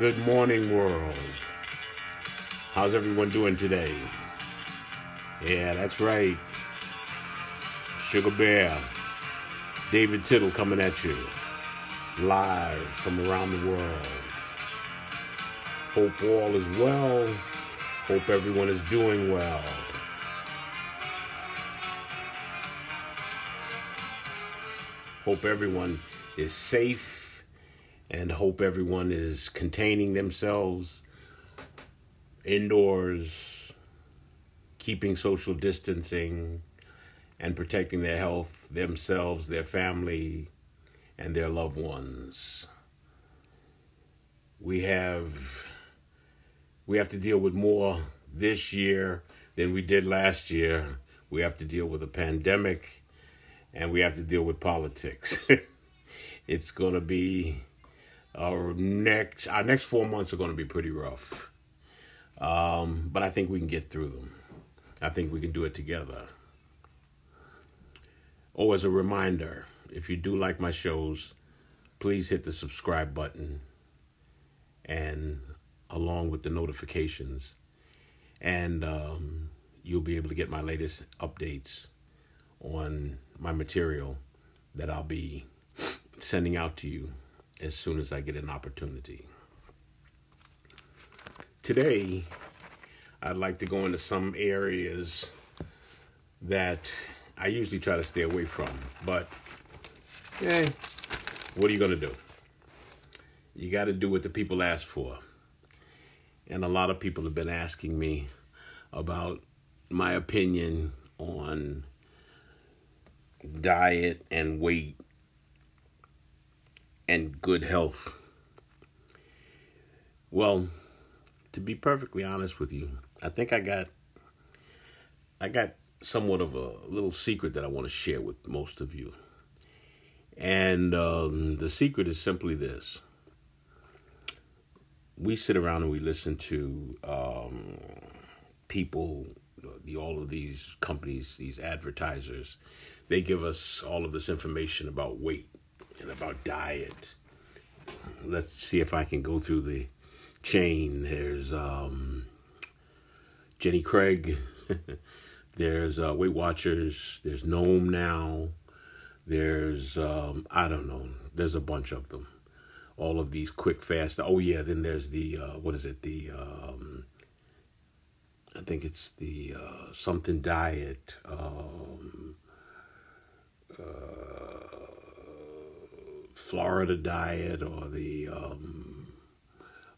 Good morning, world. How's everyone doing today? Yeah, that's right. Sugar Bear, David Tittle coming at you live from around the world. Hope all is well. Hope everyone is doing well. Hope everyone is safe and hope everyone is containing themselves indoors, keeping social distancing, and protecting their health, themselves, their family, and their loved ones. We have we have to deal with more this year than we did last year. We have to deal with a pandemic and we have to deal with politics. it's going to be our next our next 4 months are going to be pretty rough. Um, but I think we can get through them. I think we can do it together. Oh, as a reminder, if you do like my shows, please hit the subscribe button and along with the notifications. And um, you'll be able to get my latest updates on my material that I'll be sending out to you as soon as I get an opportunity. Today, I'd like to go into some areas that I usually try to stay away from, but eh, what are you going to do? You got to do what the people ask for. And a lot of people have been asking me about my opinion on diet and weight and good health. Well, to be perfectly honest with you, I think I got I got somewhat of a little secret that I want to share with most of you. And um, the secret is simply this. We sit around and we listen to um, people, the all of these companies, these advertisers. They give us all of this information about weight and about diet. Let's see if I can go through the chain. There's um, Jenny Craig. there's uh, Weight Watchers. There's Noom now. There's um, I don't know. There's a bunch of them. All of these quick fast. Oh yeah. Then there's the uh, what is it? The um, I think it's the uh, something diet. Um, uh, Florida diet or the um,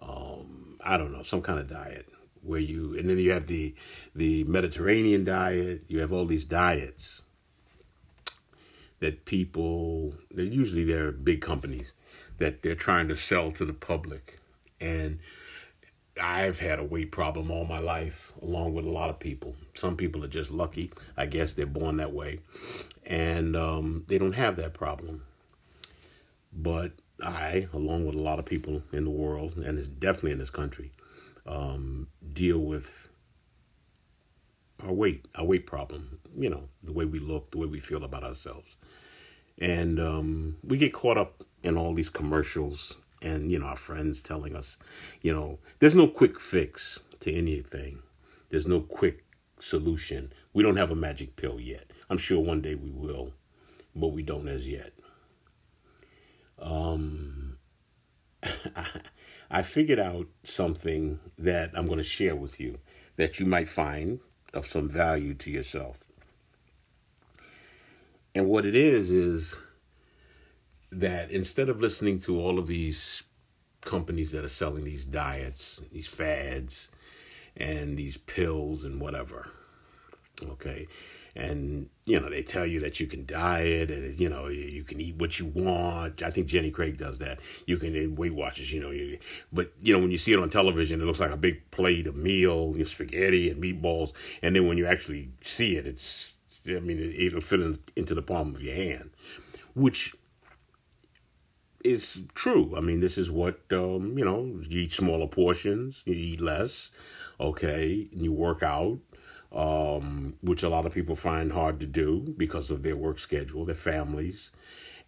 um, I don't know some kind of diet where you and then you have the the Mediterranean diet. You have all these diets that people they're usually they're big companies that they're trying to sell to the public and I've had a weight problem all my life, along with a lot of people. Some people are just lucky. I guess they're born that way. And um, they don't have that problem. But I, along with a lot of people in the world, and it's definitely in this country, um, deal with our weight, our weight problem. You know, the way we look, the way we feel about ourselves. And um, we get caught up in all these commercials and, you know, our friends telling us, you know, there's no quick fix to anything, there's no quick solution. We don't have a magic pill yet. I'm sure one day we will, but we don't as yet. Um, I figured out something that I'm going to share with you that you might find of some value to yourself. And what it is, is that instead of listening to all of these companies that are selling these diets, these fads, and these pills and whatever, okay, and you know they tell you that you can diet and you know you can eat what you want. I think Jenny Craig does that. You can Weight Watchers, you know, you, but you know when you see it on television, it looks like a big plate of meal, you know, spaghetti and meatballs, and then when you actually see it, it's I mean it, will fit in, into the palm of your hand, which is true. I mean, this is what um, you know. You eat smaller portions, you eat less, okay, and you work out um, which a lot of people find hard to do because of their work schedule, their families,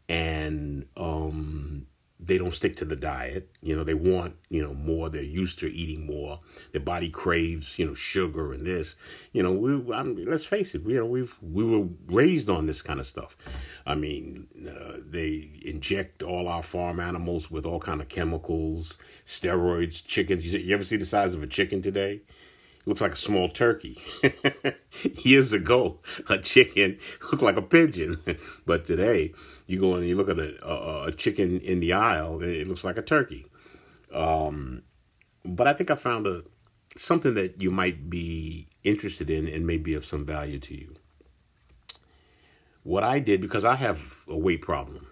and um, they don't stick to the diet. You know, they want, you know, more. They're used to eating more. Their body craves, you know, sugar and this. You know, we, I let's face it. You know, we've we were raised on this kind of stuff. I mean, uh, they inject all our farm animals with all kind of chemicals, steroids, chickens. You ever see the size of a chicken today? Looks like a small turkey. Years ago, a chicken looked like a pigeon, but today you go and you look at a, a, a chicken in the aisle, it looks like a turkey. Um, but I think I found a something that you might be interested in and may be of some value to you. What I did because I have a weight problem,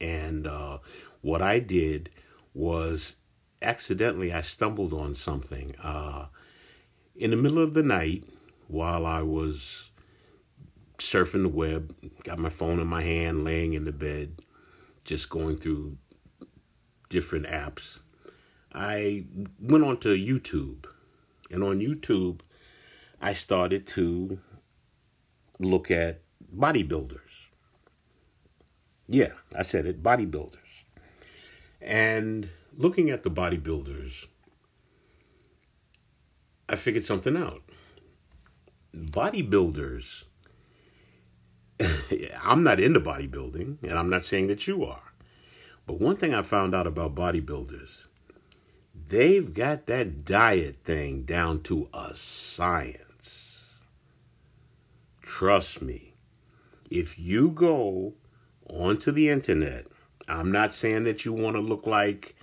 and uh, what I did was accidentally I stumbled on something uh, in the middle of the night while I was surfing the web, got my phone in my hand, laying in the bed, just going through different apps. I went onto YouTube, and on YouTube, I started to look at bodybuilders. Yeah, I said it, bodybuilders. And looking at the bodybuilders, I figured something out. Bodybuilders I'm not into bodybuilding, and I'm not saying that you are. But one thing I found out about bodybuilders, they've got that diet thing down to a science. Trust me. If you go onto the internet, I'm not saying that you want to look like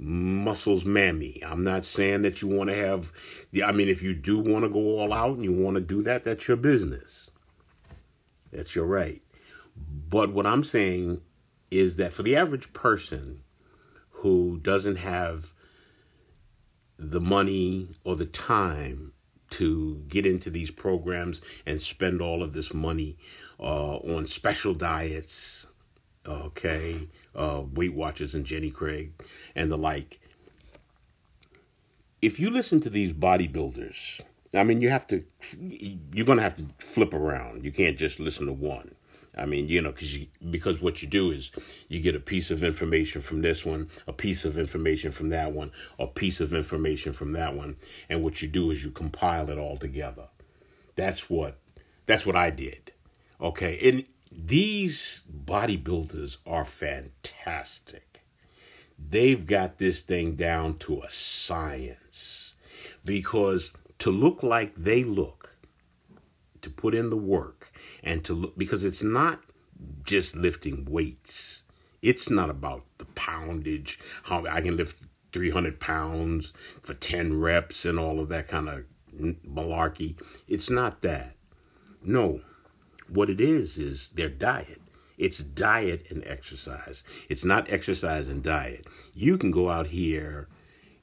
muscles mammy. I'm not saying that you want to have the I mean if you do want to go all out and you want to do that, that's your business. That's your right. But what I'm saying is that for the average person who doesn't have the money or the time to get into these programs and spend all of this money uh, on special diets, okay, uh, Weight Watchers and Jenny Craig and the like. If you listen to these bodybuilders, I mean, you have to, you're going to have to flip around. You can't just listen to one. I mean, you know, because you, because what you do is you get a piece of information from this one, a piece of information from that one, a piece of information from that one, and what you do is you compile it all together. That's what that's what I did. Okay, and these bodybuilders are fantastic. They've got this thing down to a science because to look like they look, to put in the work, and to look, because it's not just lifting weights. It's not about the poundage, how I can lift 300 pounds for 10 reps and all of that kind of malarkey. It's not that. No, what it is is their diet. It's diet and exercise. It's not exercise and diet. You can go out here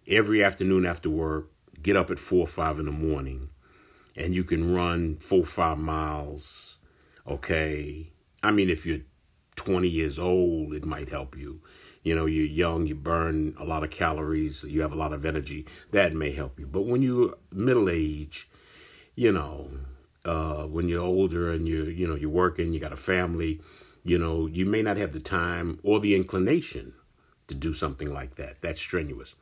every afternoon after work, get up at four or five in the morning and you can run four or five miles, okay? I mean, if you're 20 years old, it might help you. You know, you're young, you burn a lot of calories, you have a lot of energy. That may help you. But when you're middle age, you know, uh, when you're older and you're, you know, you're working, you got a family, you know, you may not have the time or the inclination to do something like that. That's strenuous.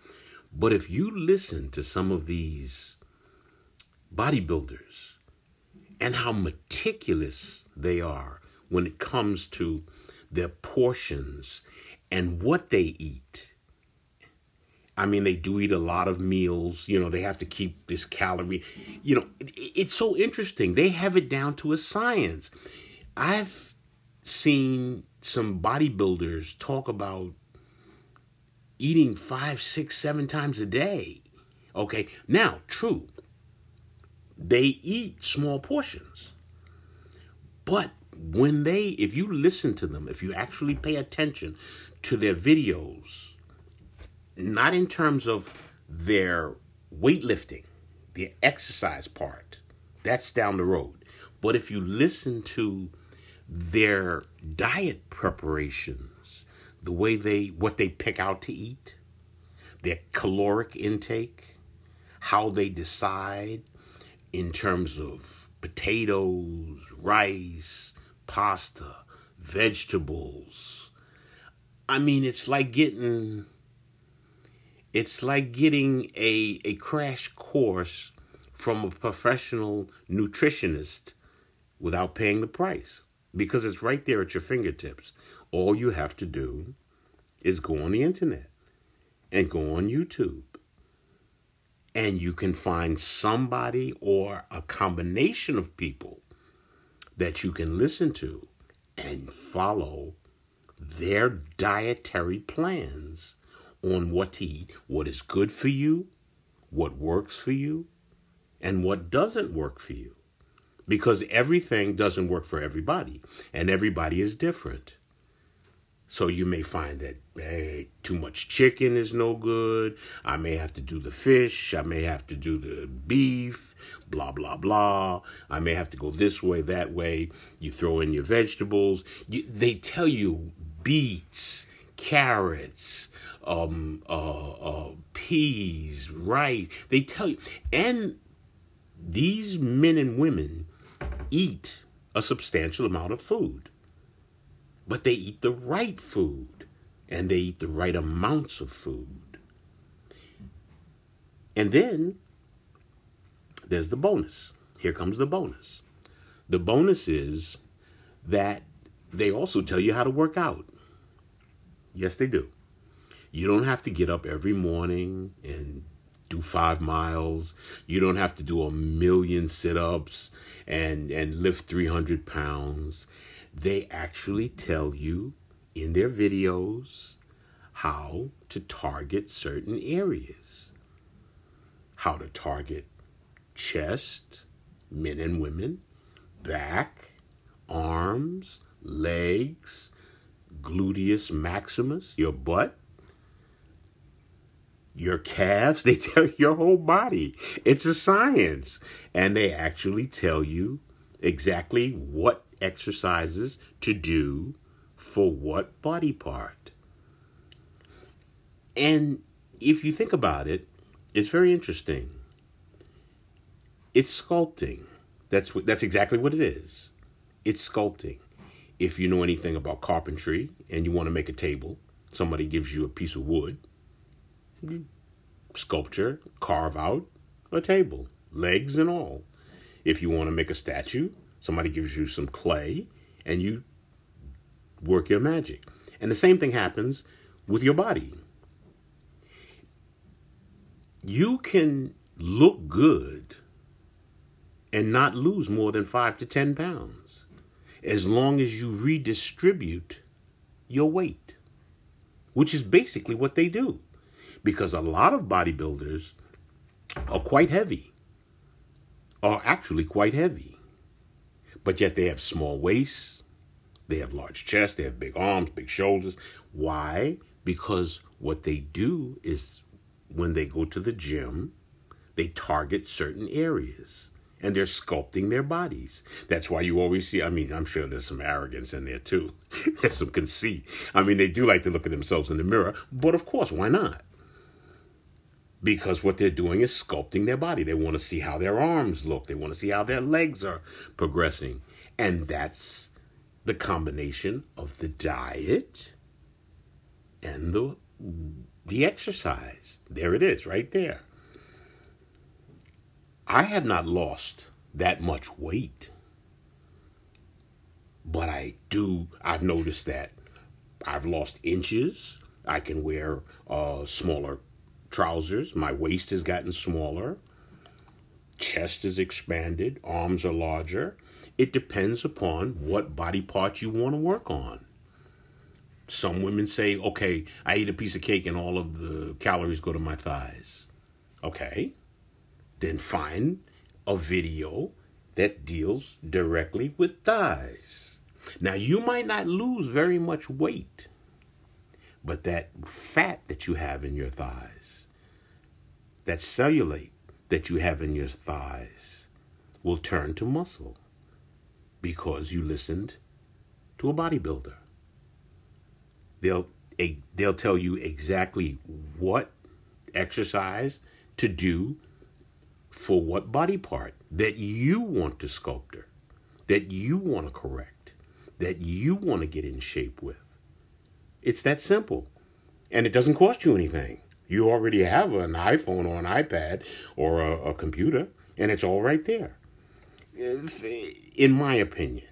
But if you listen to some of these bodybuilders and how meticulous they are when it comes to their portions and what they eat. I mean, they do eat a lot of meals. You know, they have to keep this calorie. You know, it's so interesting. They have it down to a science. I've seen some bodybuilders talk about eating five, six, seven times a day. Okay, now, true, they eat small portions. But when they, if you listen to them, if you actually pay attention to their videos, not in terms of their weightlifting, the exercise part, that's down the road. But if you listen to their diet preparations, the way they what they pick out to eat, their caloric intake, how they decide in terms of potatoes, rice, pasta, vegetables. I mean, it's like getting it's like getting a a crash course from a professional nutritionist without paying the price because it's right there at your fingertips. All you have to do is go on the internet and go on YouTube. And you can find somebody or a combination of people that you can listen to and follow their dietary plans on what to eat, what is good for you, what works for you, and what doesn't work for you. Because everything doesn't work for everybody, and everybody is different. So you may find that hey, too much chicken is no good. I may have to do the fish. I may have to do the beef, blah, blah, blah. I may have to go this way, that way. You throw in your vegetables. You, they tell you beets, carrots, um, uh, uh, peas, rice. They tell you. And these men and women eat a substantial amount of food but they eat the right food and they eat the right amounts of food. And then there's the bonus. Here comes the bonus. The bonus is that they also tell you how to work out. Yes, they do. You don't have to get up every morning and do five miles. You don't have to do a million sit ups and, and lift 300 pounds. They actually tell you in their videos how to target certain areas, how to target chest, men and women, back, arms, legs, gluteus maximus, your butt, your calves. They tell your whole body. It's a science. And they actually tell you exactly what exercises to do for what body part. And if you think about it, it's very interesting. It's sculpting. That's what, that's exactly what it is. It's sculpting. If you know anything about carpentry and you want to make a table, somebody gives you a piece of wood, sculpture, carve out a table, legs and all. If you want to make a statue, Somebody gives you some clay and you work your magic. And the same thing happens with your body. You can look good and not lose more than five to 10 pounds as long as you redistribute your weight, which is basically what they do. Because a lot of bodybuilders are quite heavy, are actually quite heavy but yet they have small waists, they have large chests, they have big arms, big shoulders. Why? Because what they do is when they go to the gym, they target certain areas and they're sculpting their bodies. That's why you always see, I mean, I'm sure there's some arrogance in there too. there's some conceit. I mean, they do like to look at themselves in the mirror, but of course, why not? Because what they're doing is sculpting their body. They want to see how their arms look, they want to see how their legs are progressing. And that's the combination of the diet and the the exercise. There it is, right there. I have not lost that much weight. But I do, I've noticed that I've lost inches. I can wear uh, smaller trousers. My waist has gotten smaller. Chest is expanded. Arms are larger. It depends upon what body part you want to work on. Some women say, okay, I eat a piece of cake and all of the calories go to my thighs. Okay, then find a video that deals directly with thighs. Now, you might not lose very much weight, but that fat that you have in your thighs that cellulite that you have in your thighs will turn to muscle because you listened to a bodybuilder. They'll they'll tell you exactly what exercise to do for what body part that you want to sculptor, that you want to correct, that you want to get in shape with. It's that simple. And it doesn't cost you anything. You already have an iPhone or an iPad or a, a computer, and it's all right there. In my opinion,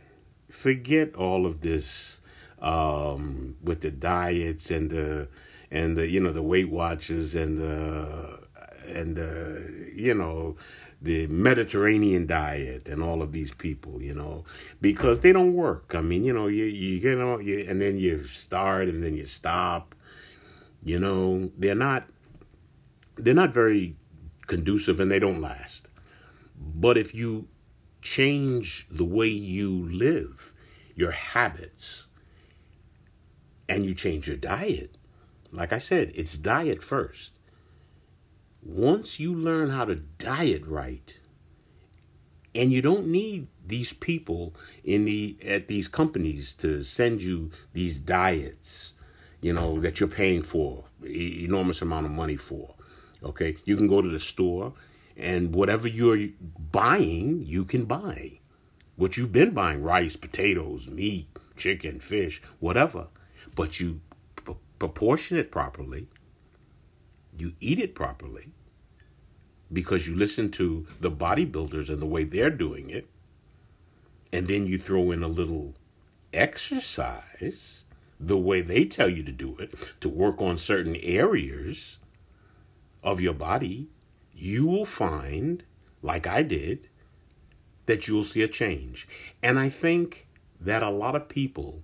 forget all of this um, with the diets and the and the you know the Weight Watchers and the and the you know the Mediterranean diet and all of these people, you know, because they don't work. I mean, you know, you you get on, you, and then you start and then you stop. You know, they're not they're not very conducive and they don't last. But if you change the way you live, your habits, and you change your diet, like I said, it's diet first once you learn how to diet right, and you don't need these people in the at these companies to send you these diets, you know, that you're paying for enormous amount of money for. Okay, you can go to the store and whatever you're buying, you can buy. What you've been buying rice, potatoes, meat, chicken, fish, whatever. But you p- proportion it properly you eat it properly because you listen to the bodybuilders and the way they're doing it, and then you throw in a little exercise the way they tell you to do it to work on certain areas of your body, you will find, like I did, that you'll see a change. And I think that a lot of people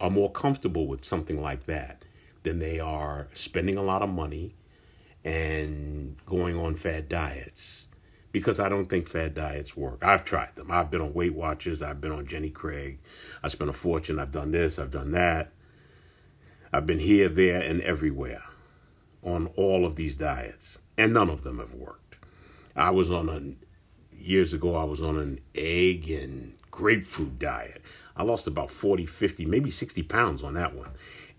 are more comfortable with something like that than they are spending a lot of money and going on fad diets because I don't think fad diets work. I've tried them. I've been on Weight Watchers, I've been on Jenny Craig. I spent a fortune, I've done this, I've done that. I've been here, there, and everywhere on all of these diets, and none of them have worked. I was on a, years ago, I was on an egg and grapefruit diet. I lost about 40, 50, maybe 60 pounds on that one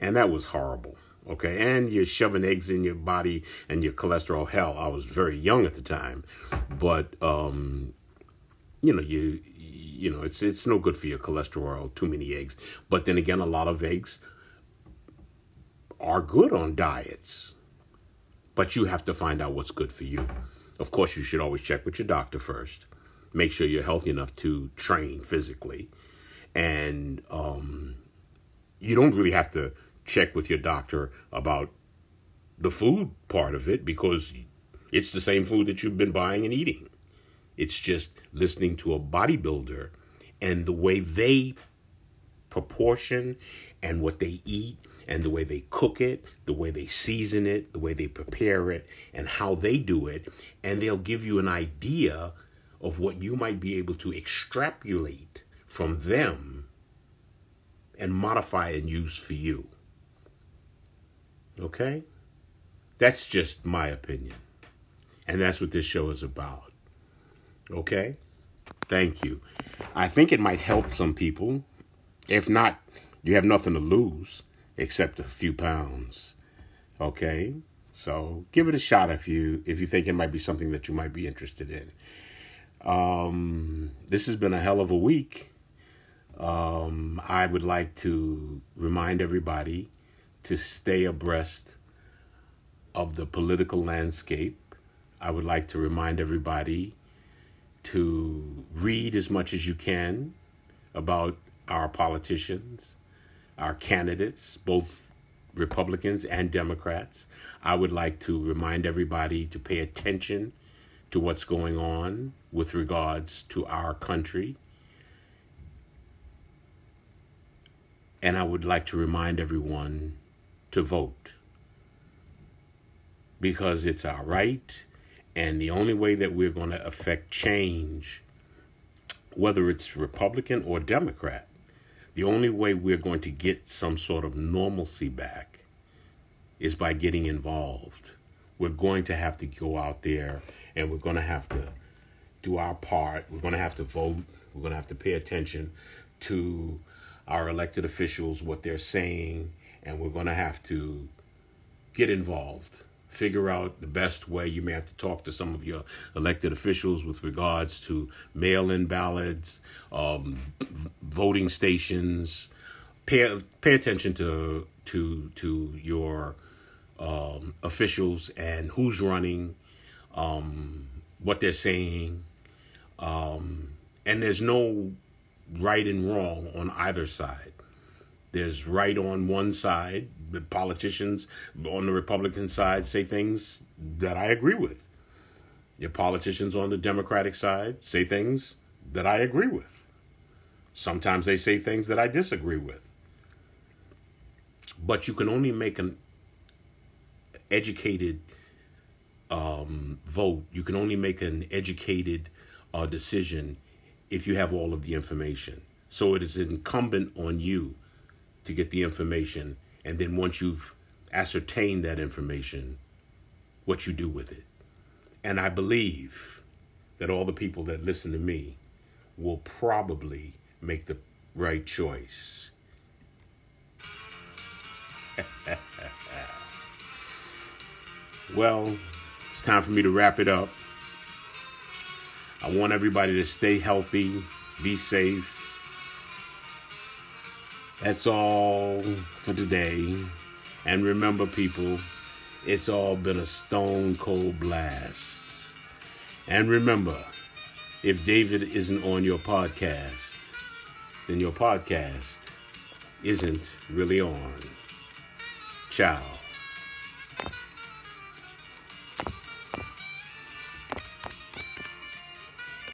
and that was horrible. Okay, and you're shoving eggs in your body and your cholesterol. Hell, I was very young at the time, but um, you know, you you know, it's it's no good for your cholesterol. Too many eggs, but then again, a lot of eggs are good on diets, but you have to find out what's good for you. Of course, you should always check with your doctor first. Make sure you're healthy enough to train physically, and um, you don't really have to check with your doctor about the food part of it because it's the same food that you've been buying and eating. It's just listening to a bodybuilder and the way they proportion and what they eat and the way they cook it, the way they season it, the way they prepare it, and how they do it. And they'll give you an idea of what you might be able to extrapolate from them and modify and use for you. Okay? That's just my opinion. And that's what this show is about. Okay? Thank you. I think it might help some people. If not, you have nothing to lose except a few pounds. Okay? So give it a shot if you if you think it might be something that you might be interested in. Um, this has been a hell of a week. Um, I would like to remind everybody to stay abreast of the political landscape. I would like to remind everybody to read as much as you can about our politicians, our candidates, both Republicans and Democrats. I would like to remind everybody to pay attention to what's going on with regards to our country. And I would like to remind everyone to vote because it's our right. And the only way that we're going to affect change, whether it's Republican or Democrat, the only way we're going to get some sort of normalcy back is by getting involved. We're going to have to go out there and we're going to have to do our part. We're going to have to vote. We're going to have to pay attention to our elected officials, what they're saying, and we're going to have to get involved figure out the best way. You may have to talk to some of your elected officials with regards to mail-in ballots um, voting stations. Pay pay attention to to to your um, officials and who's running, um, what they're saying, um, and there's no right and wrong on either side. There's right on one side. The politicians on the Republican side say things that I agree with. Your politicians on the Democratic side say things that I agree with. Sometimes they say things that I disagree with. But you can only make an educated um, vote. You can only make an educated uh, decision if you have all of the information. So it is incumbent on you to get the information, and then once you've ascertained that information, what you do with it. And I believe that all the people that listen to me will probably make the right choice. well, it's time for me to wrap it up. I want everybody to stay healthy, be safe. That's all for today. And remember, people, it's all been a stone cold blast. And remember, if David isn't on your podcast, then your podcast isn't really on. Ciao.